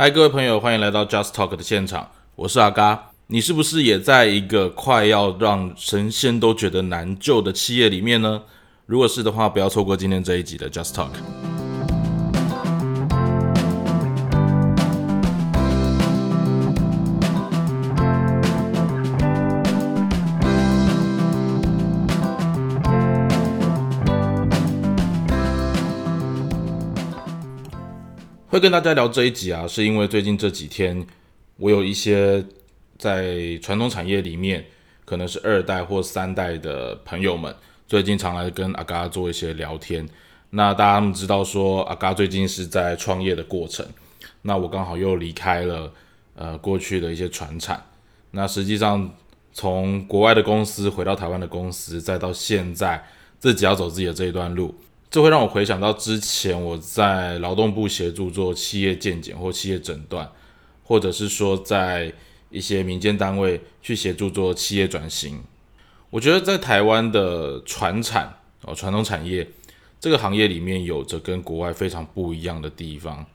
嗨，各位朋友，欢迎来到 Just Talk 的现场，我是阿嘎。你是不是也在一个快要让神仙都觉得难救的企业里面呢？如果是的话，不要错过今天这一集的 Just Talk。会跟大家聊这一集啊，是因为最近这几天，我有一些在传统产业里面，可能是二代或三代的朋友们，最近常来跟阿嘎做一些聊天。那大家们知道说，阿嘎最近是在创业的过程，那我刚好又离开了呃过去的一些传产。那实际上从国外的公司回到台湾的公司，再到现在自己要走自己的这一段路。这会让我回想到之前我在劳动部协助做企业鉴检或企业诊断，或者是说在一些民间单位去协助做企业转型。我觉得在台湾的传产哦传统产业这个行业里面，有着跟国外非常不一样的地方。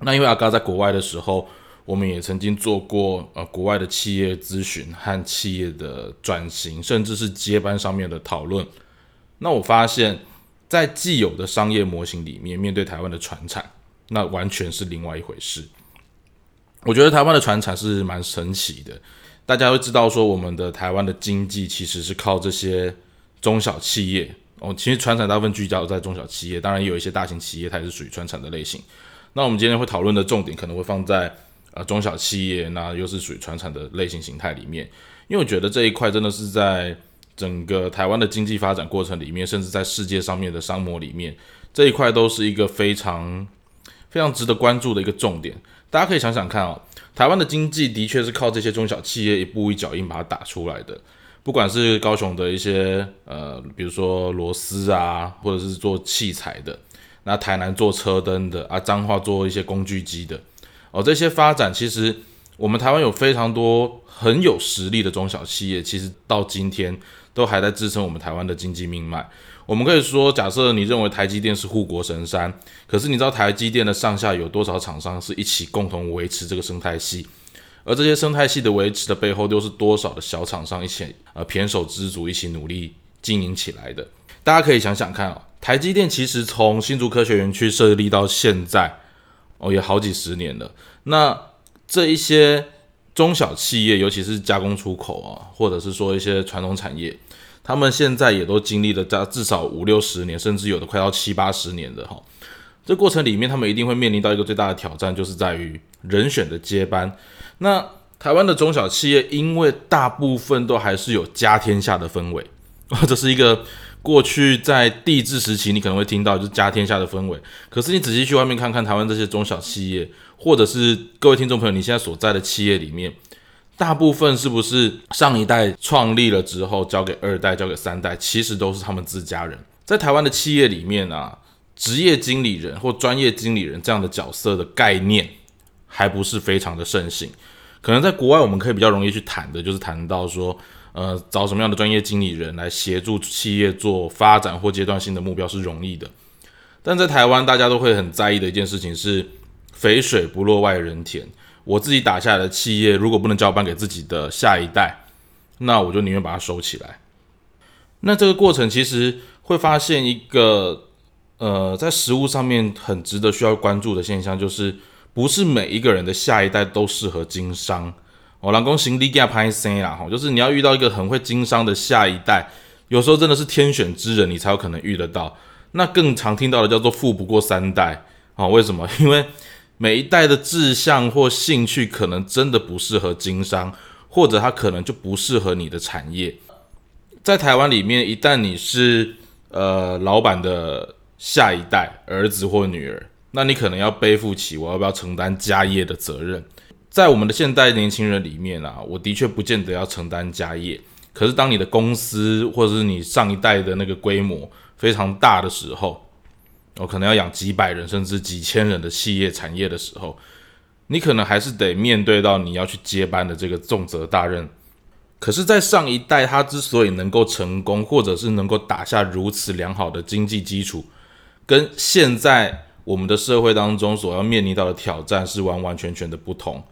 那因为阿嘎在国外的时候，我们也曾经做过呃国外的企业咨询和企业的转型，甚至是接班上面的讨论。那我发现。在既有的商业模型里面，面对台湾的船产，那完全是另外一回事。我觉得台湾的船产是蛮神奇的。大家会知道说，我们的台湾的经济其实是靠这些中小企业哦。其实船产大部分聚焦在中小企业，当然也有一些大型企业，它也是属于船产的类型。那我们今天会讨论的重点可能会放在呃中小企业，那又是属于船产的类型形态里面，因为我觉得这一块真的是在。整个台湾的经济发展过程里面，甚至在世界上面的商模里面，这一块都是一个非常非常值得关注的一个重点。大家可以想想看哦，台湾的经济的确是靠这些中小企业一步一脚印把它打出来的。不管是高雄的一些呃，比如说螺丝啊，或者是做器材的，那台南做车灯的啊，彰化做一些工具机的哦，这些发展其实我们台湾有非常多很有实力的中小企业，其实到今天。都还在支撑我们台湾的经济命脉。我们可以说，假设你认为台积电是护国神山，可是你知道台积电的上下有多少厂商是一起共同维持这个生态系？而这些生态系的维持的背后，又是多少的小厂商一起呃胼手知足，一起努力经营起来的？大家可以想想看哦，台积电其实从新竹科学园区设立到现在，哦也好几十年了。那这一些。中小企业，尤其是加工出口啊，或者是说一些传统产业，他们现在也都经历了在至少五六十年，甚至有的快到七八十年的哈。这过程里面，他们一定会面临到一个最大的挑战，就是在于人选的接班。那台湾的中小企业，因为大部分都还是有家天下的氛围，这是一个过去在地质时期你可能会听到，就是家天下的氛围。可是你仔细去外面看看，台湾这些中小企业。或者是各位听众朋友，你现在所在的企业里面，大部分是不是上一代创立了之后交给二代、交给三代，其实都是他们自家人。在台湾的企业里面啊，职业经理人或专业经理人这样的角色的概念，还不是非常的盛行。可能在国外，我们可以比较容易去谈的，就是谈到说，呃，找什么样的专业经理人来协助企业做发展或阶段性的目标是容易的。但在台湾，大家都会很在意的一件事情是。肥水不落外人田，我自己打下来的企业，如果不能交班给自己的下一代，那我就宁愿把它收起来。那这个过程其实会发现一个，呃，在实物上面很值得需要关注的现象，就是不是每一个人的下一代都适合经商。哦，老公行李给他拍生啦，哈，就是你要遇到一个很会经商的下一代，有时候真的是天选之人，你才有可能遇得到。那更常听到的叫做富不过三代，哦，为什么？因为每一代的志向或兴趣可能真的不适合经商，或者他可能就不适合你的产业。在台湾里面，一旦你是呃老板的下一代儿子或女儿，那你可能要背负起我要不要承担家业的责任。在我们的现代年轻人里面啊，我的确不见得要承担家业。可是当你的公司或者是你上一代的那个规模非常大的时候，我可能要养几百人甚至几千人的企业产业的时候，你可能还是得面对到你要去接班的这个重责大任。可是，在上一代他之所以能够成功，或者是能够打下如此良好的经济基础，跟现在我们的社会当中所要面临到的挑战是完完全全的不同。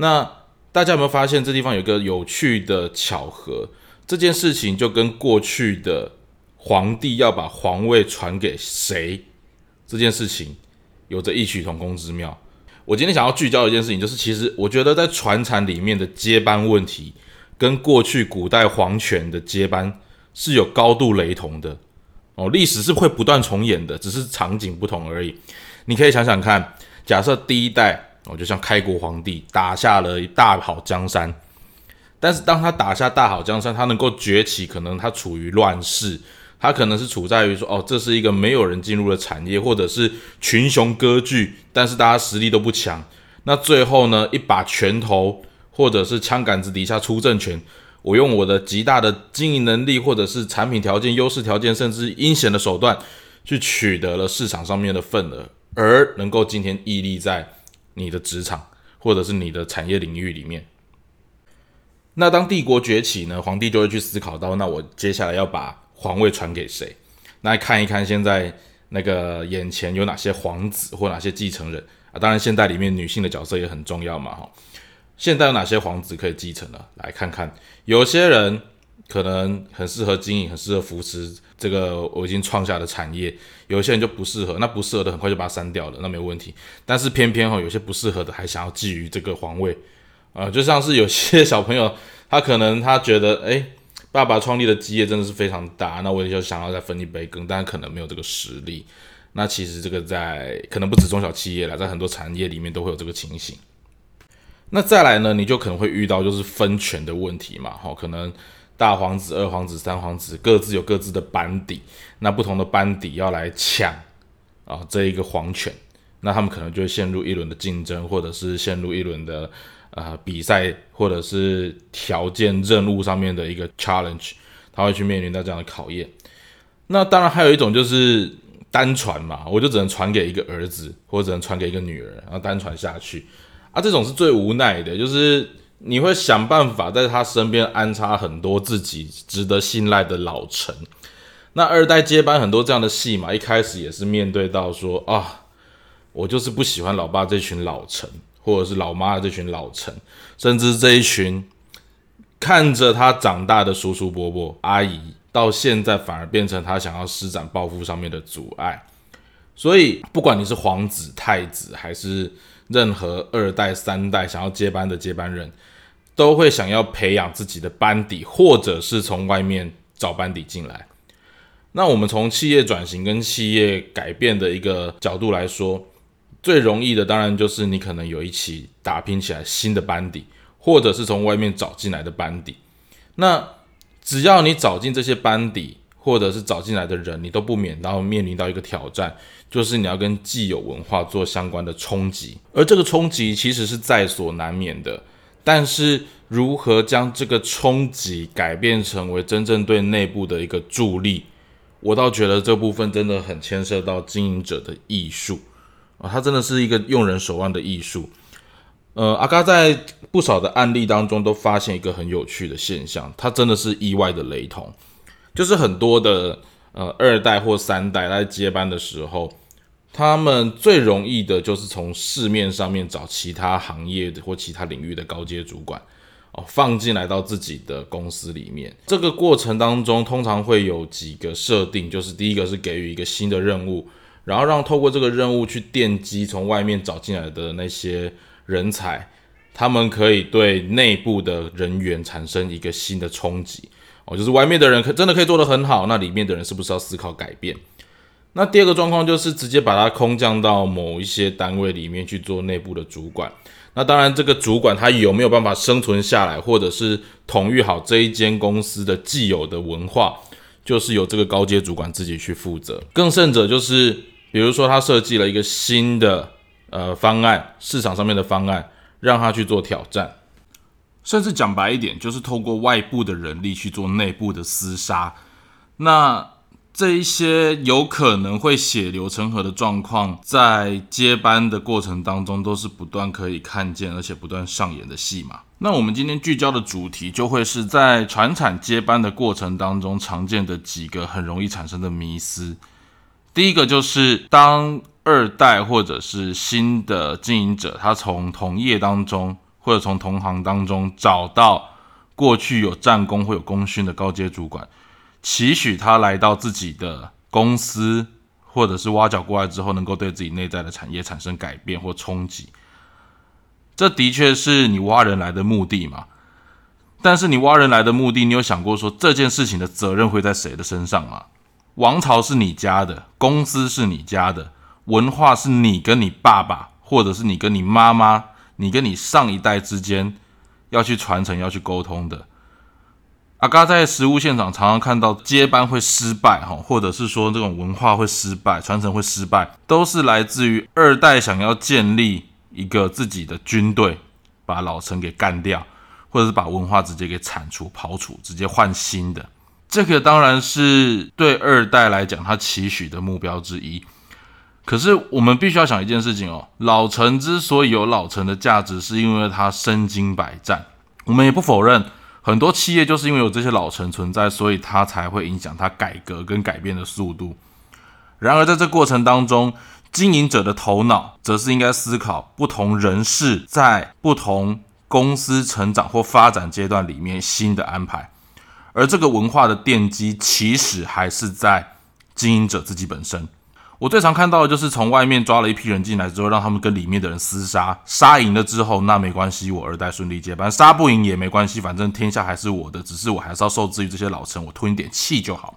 那大家有没有发现这地方有个有趣的巧合？这件事情就跟过去的皇帝要把皇位传给谁这件事情有着异曲同工之妙。我今天想要聚焦一件事情，就是其实我觉得在传承里面的接班问题，跟过去古代皇权的接班是有高度雷同的哦。历史是会不断重演的，只是场景不同而已。你可以想想看，假设第一代哦，就像开国皇帝打下了一大好江山。但是当他打下大好江山，他能够崛起，可能他处于乱世，他可能是处在于说，哦，这是一个没有人进入的产业，或者是群雄割据，但是大家实力都不强。那最后呢，一把拳头或者是枪杆子底下出政权，我用我的极大的经营能力，或者是产品条件、优势条件，甚至阴险的手段，去取得了市场上面的份额，而能够今天屹立在你的职场或者是你的产业领域里面。那当帝国崛起呢，皇帝就会去思考到，那我接下来要把皇位传给谁？那看一看现在那个眼前有哪些皇子或哪些继承人啊？当然，现代里面女性的角色也很重要嘛，哈。现在有哪些皇子可以继承呢？来看看，有些人可能很适合经营，很适合扶持这个我已经创下的产业；有些人就不适合，那不适合的很快就把它删掉了，那没有问题。但是偏偏哈，有些不适合的还想要觊觎这个皇位。啊，就像是有些小朋友，他可能他觉得，哎，爸爸创立的基业真的是非常大，那我也就想要再分一杯羹，但可能没有这个实力。那其实这个在可能不止中小企业了，在很多产业里面都会有这个情形。那再来呢，你就可能会遇到就是分权的问题嘛，哈，可能大皇子、二皇子、三皇子各自有各自的班底，那不同的班底要来抢啊这一个皇权，那他们可能就会陷入一轮的竞争，或者是陷入一轮的。呃，比赛或者是条件任务上面的一个 challenge，他会去面临到这样的考验。那当然还有一种就是单传嘛，我就只能传给一个儿子，或者只能传给一个女儿，然后单传下去。啊，这种是最无奈的，就是你会想办法在他身边安插很多自己值得信赖的老臣。那二代接班很多这样的戏嘛，一开始也是面对到说啊，我就是不喜欢老爸这群老臣。或者是老妈的这群老臣，甚至这一群看着他长大的叔叔伯伯阿姨，到现在反而变成他想要施展抱负上面的阻碍。所以，不管你是皇子、太子，还是任何二代、三代想要接班的接班人，都会想要培养自己的班底，或者是从外面找班底进来。那我们从企业转型跟企业改变的一个角度来说。最容易的当然就是你可能有一起打拼起来新的班底，或者是从外面找进来的班底。那只要你找进这些班底，或者是找进来的人，你都不免然后面临到一个挑战，就是你要跟既有文化做相关的冲击。而这个冲击其实是在所难免的，但是如何将这个冲击改变成为真正对内部的一个助力，我倒觉得这部分真的很牵涉到经营者的艺术。啊，它真的是一个用人手腕的艺术。呃，阿嘎在不少的案例当中都发现一个很有趣的现象，它真的是意外的雷同。就是很多的呃二代或三代在接班的时候，他们最容易的就是从市面上面找其他行业的或其他领域的高阶主管哦，放进来到自己的公司里面。这个过程当中，通常会有几个设定，就是第一个是给予一个新的任务。然后让透过这个任务去奠基从外面找进来的那些人才，他们可以对内部的人员产生一个新的冲击哦，就是外面的人可真的可以做得很好，那里面的人是不是要思考改变？那第二个状况就是直接把它空降到某一些单位里面去做内部的主管。那当然，这个主管他有没有办法生存下来，或者是统御好这一间公司的既有的文化，就是由这个高阶主管自己去负责。更甚者就是。比如说，他设计了一个新的呃方案，市场上面的方案，让他去做挑战，甚至讲白一点，就是透过外部的人力去做内部的厮杀。那这一些有可能会血流成河的状况，在接班的过程当中，都是不断可以看见，而且不断上演的戏码。那我们今天聚焦的主题，就会是在传产接班的过程当中，常见的几个很容易产生的迷思。第一个就是，当二代或者是新的经营者，他从同业当中或者从同行当中找到过去有战功或有功勋的高阶主管，期许他来到自己的公司，或者是挖角过来之后，能够对自己内在的产业产生改变或冲击。这的确是你挖人来的目的嘛？但是你挖人来的目的，你有想过说这件事情的责任会在谁的身上吗？王朝是你家的，公司是你家的，文化是你跟你爸爸，或者是你跟你妈妈，你跟你上一代之间要去传承、要去沟通的。阿嘎在实物现场常常看到接班会失败，哈，或者是说这种文化会失败、传承会失败，都是来自于二代想要建立。一个自己的军队，把老臣给干掉，或者是把文化直接给铲除、刨除，直接换新的。这个当然是对二代来讲他期许的目标之一。可是我们必须要想一件事情哦，老臣之所以有老臣的价值，是因为他身经百战。我们也不否认，很多企业就是因为有这些老臣存在，所以它才会影响它改革跟改变的速度。然而在这过程当中，经营者的头脑，则是应该思考不同人士在不同公司成长或发展阶段里面新的安排，而这个文化的奠基，其实还是在经营者自己本身。我最常看到的就是从外面抓了一批人进来之后，让他们跟里面的人厮杀，杀赢了之后，那没关系，我二代顺利接班；杀不赢也没关系，反正天下还是我的，只是我还是要受制于这些老臣，我吞一点气就好。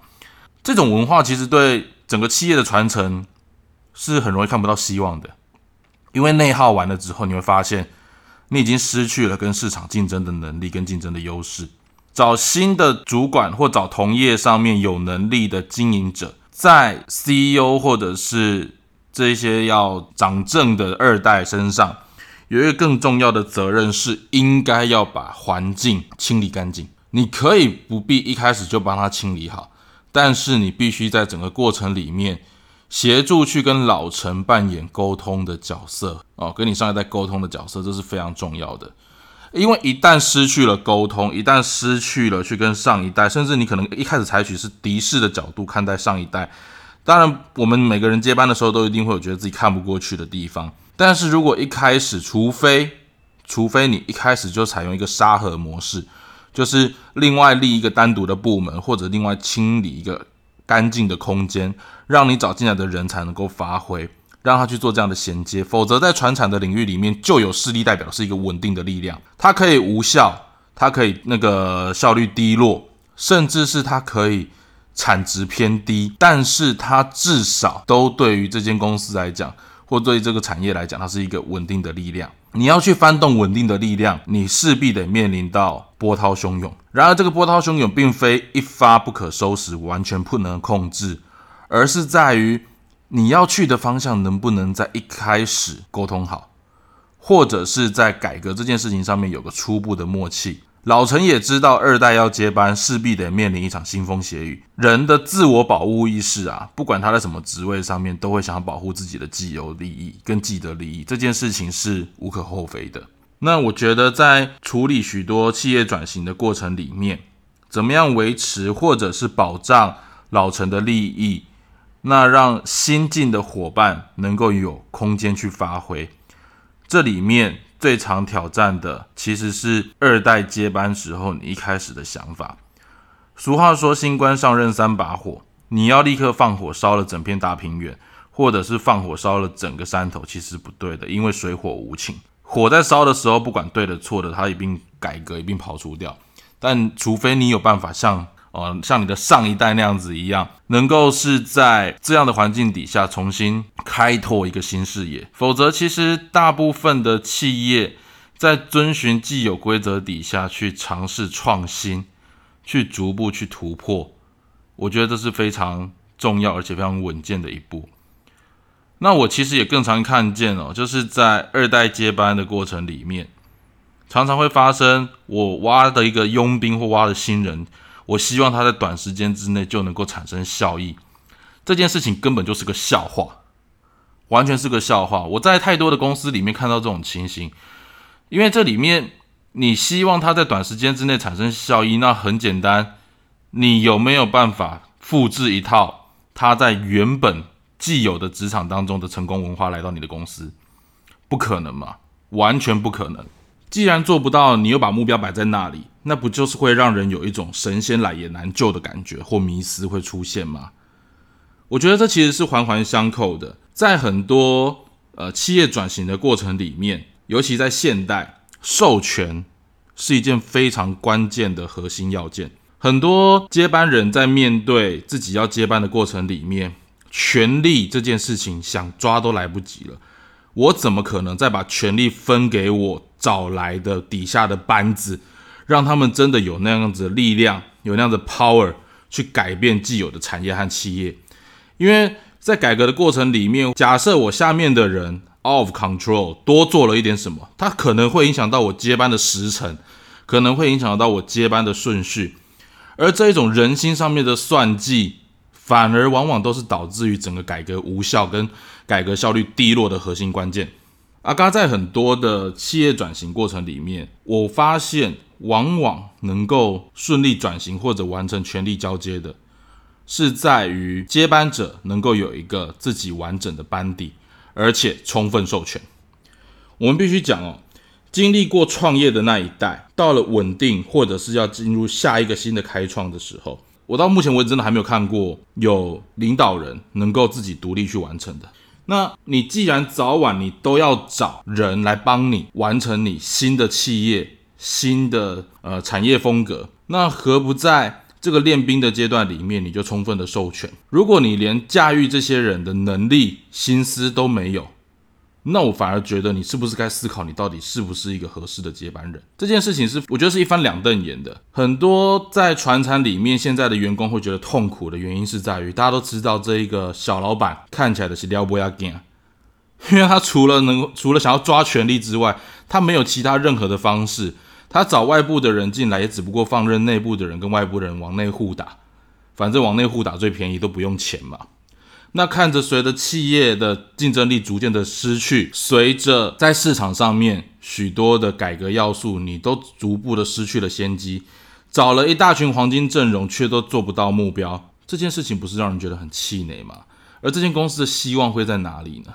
这种文化其实对整个企业的传承。是很容易看不到希望的，因为内耗完了之后，你会发现你已经失去了跟市场竞争的能力跟竞争的优势。找新的主管或找同业上面有能力的经营者，在 CEO 或者是这些要掌政的二代身上，有一个更重要的责任是应该要把环境清理干净。你可以不必一开始就帮他清理好，但是你必须在整个过程里面。协助去跟老陈扮演沟通的角色哦，跟你上一代沟通的角色，这是非常重要的。因为一旦失去了沟通，一旦失去了去跟上一代，甚至你可能一开始采取是敌视的角度看待上一代。当然，我们每个人接班的时候都一定会有觉得自己看不过去的地方。但是如果一开始，除非除非你一开始就采用一个沙盒模式，就是另外立一个单独的部门，或者另外清理一个。干净的空间，让你找进来的人才能够发挥，让他去做这样的衔接。否则，在传产的领域里面，就有势力代表是一个稳定的力量，它可以无效，它可以那个效率低落，甚至是它可以产值偏低，但是它至少都对于这间公司来讲，或对这个产业来讲，它是一个稳定的力量。你要去翻动稳定的力量，你势必得面临到波涛汹涌。然而，这个波涛汹涌并非一发不可收拾，完全不能控制，而是在于你要去的方向能不能在一开始沟通好，或者是在改革这件事情上面有个初步的默契。老陈也知道二代要接班，势必得面临一场腥风血雨。人的自我保护意识啊，不管他在什么职位上面，都会想要保护自己的既有利益跟既得利益。这件事情是无可厚非的。那我觉得在处理许多企业转型的过程里面，怎么样维持或者是保障老陈的利益，那让新进的伙伴能够有空间去发挥，这里面。最常挑战的其实是二代接班时候你一开始的想法。俗话说“新官上任三把火”，你要立刻放火烧了整片大平原，或者是放火烧了整个山头，其实不对的，因为水火无情。火在烧的时候，不管对的错的，它一并改革，一并刨除掉。但除非你有办法像。哦，像你的上一代那样子一样，能够是在这样的环境底下重新开拓一个新视野，否则其实大部分的企业在遵循既有规则底下去尝试创新，去逐步去突破，我觉得这是非常重要而且非常稳健的一步。那我其实也更常看见哦，就是在二代接班的过程里面，常常会发生我挖的一个佣兵或挖的新人。我希望他在短时间之内就能够产生效益，这件事情根本就是个笑话，完全是个笑话。我在太多的公司里面看到这种情形，因为这里面你希望他在短时间之内产生效益，那很简单，你有没有办法复制一套他在原本既有的职场当中的成功文化来到你的公司？不可能嘛，完全不可能。既然做不到，你又把目标摆在那里，那不就是会让人有一种神仙来也难救的感觉或迷思会出现吗？我觉得这其实是环环相扣的，在很多呃企业转型的过程里面，尤其在现代，授权是一件非常关键的核心要件。很多接班人在面对自己要接班的过程里面，权力这件事情想抓都来不及了。我怎么可能再把权力分给我找来的底下的班子，让他们真的有那样子的力量，有那样的 power 去改变既有的产业和企业？因为在改革的过程里面，假设我下面的人 out of control 多做了一点什么，它可能会影响到我接班的时辰，可能会影响到我接班的顺序，而这一种人心上面的算计。反而往往都是导致于整个改革无效跟改革效率低落的核心关键。阿嘎在很多的企业转型过程里面，我发现往往能够顺利转型或者完成权力交接的，是在于接班者能够有一个自己完整的班底，而且充分授权。我们必须讲哦，经历过创业的那一代，到了稳定或者是要进入下一个新的开创的时候。我到目前为止真的还没有看过有领导人能够自己独立去完成的。那你既然早晚你都要找人来帮你完成你新的企业、新的呃产业风格，那何不在这个练兵的阶段里面你就充分的授权？如果你连驾驭这些人的能力、心思都没有。那我反而觉得你是不是该思考，你到底是不是一个合适的接班人？这件事情是我觉得是一翻两瞪眼的。很多在船厂里面现在的员工会觉得痛苦的原因是在于，大家都知道这一个小老板看起来的是撩拨要干，因为他除了能除了想要抓权力之外，他没有其他任何的方式。他找外部的人进来，也只不过放任内部的人跟外部人往内互打，反正往内互打最便宜，都不用钱嘛。那看着随着企业的竞争力逐渐的失去，随着在市场上面许多的改革要素，你都逐步的失去了先机，找了一大群黄金阵容，却都做不到目标，这件事情不是让人觉得很气馁吗？而这间公司的希望会在哪里呢？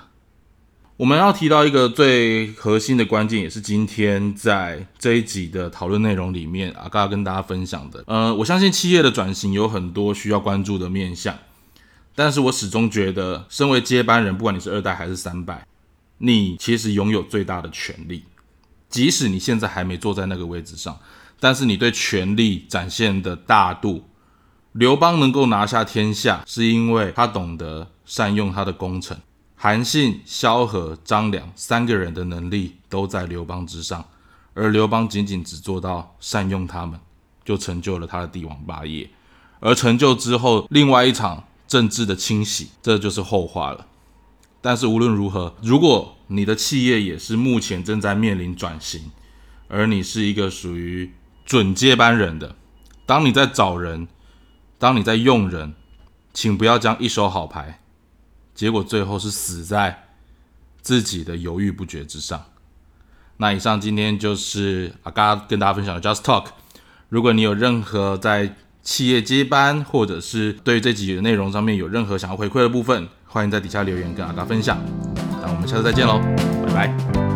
我们要提到一个最核心的关键，也是今天在这一集的讨论内容里面啊，刚刚跟大家分享的。呃，我相信企业的转型有很多需要关注的面向。但是我始终觉得，身为接班人，不管你是二代还是三代，你其实拥有最大的权利。即使你现在还没坐在那个位置上，但是你对权力展现的大度，刘邦能够拿下天下，是因为他懂得善用他的功臣。韩信、萧何、张良三个人的能力都在刘邦之上，而刘邦仅仅只做到善用他们，就成就了他的帝王霸业。而成就之后，另外一场。政治的清洗，这就是后话了。但是无论如何，如果你的企业也是目前正在面临转型，而你是一个属于准接班人的，当你在找人，当你在用人，请不要将一手好牌，结果最后是死在自己的犹豫不决之上。那以上今天就是阿嘎跟大家分享的 Just Talk。如果你有任何在企业接班，或者是对这集的内容上面有任何想要回馈的部分，欢迎在底下留言跟阿嘎分享。那我们下次再见喽，拜拜。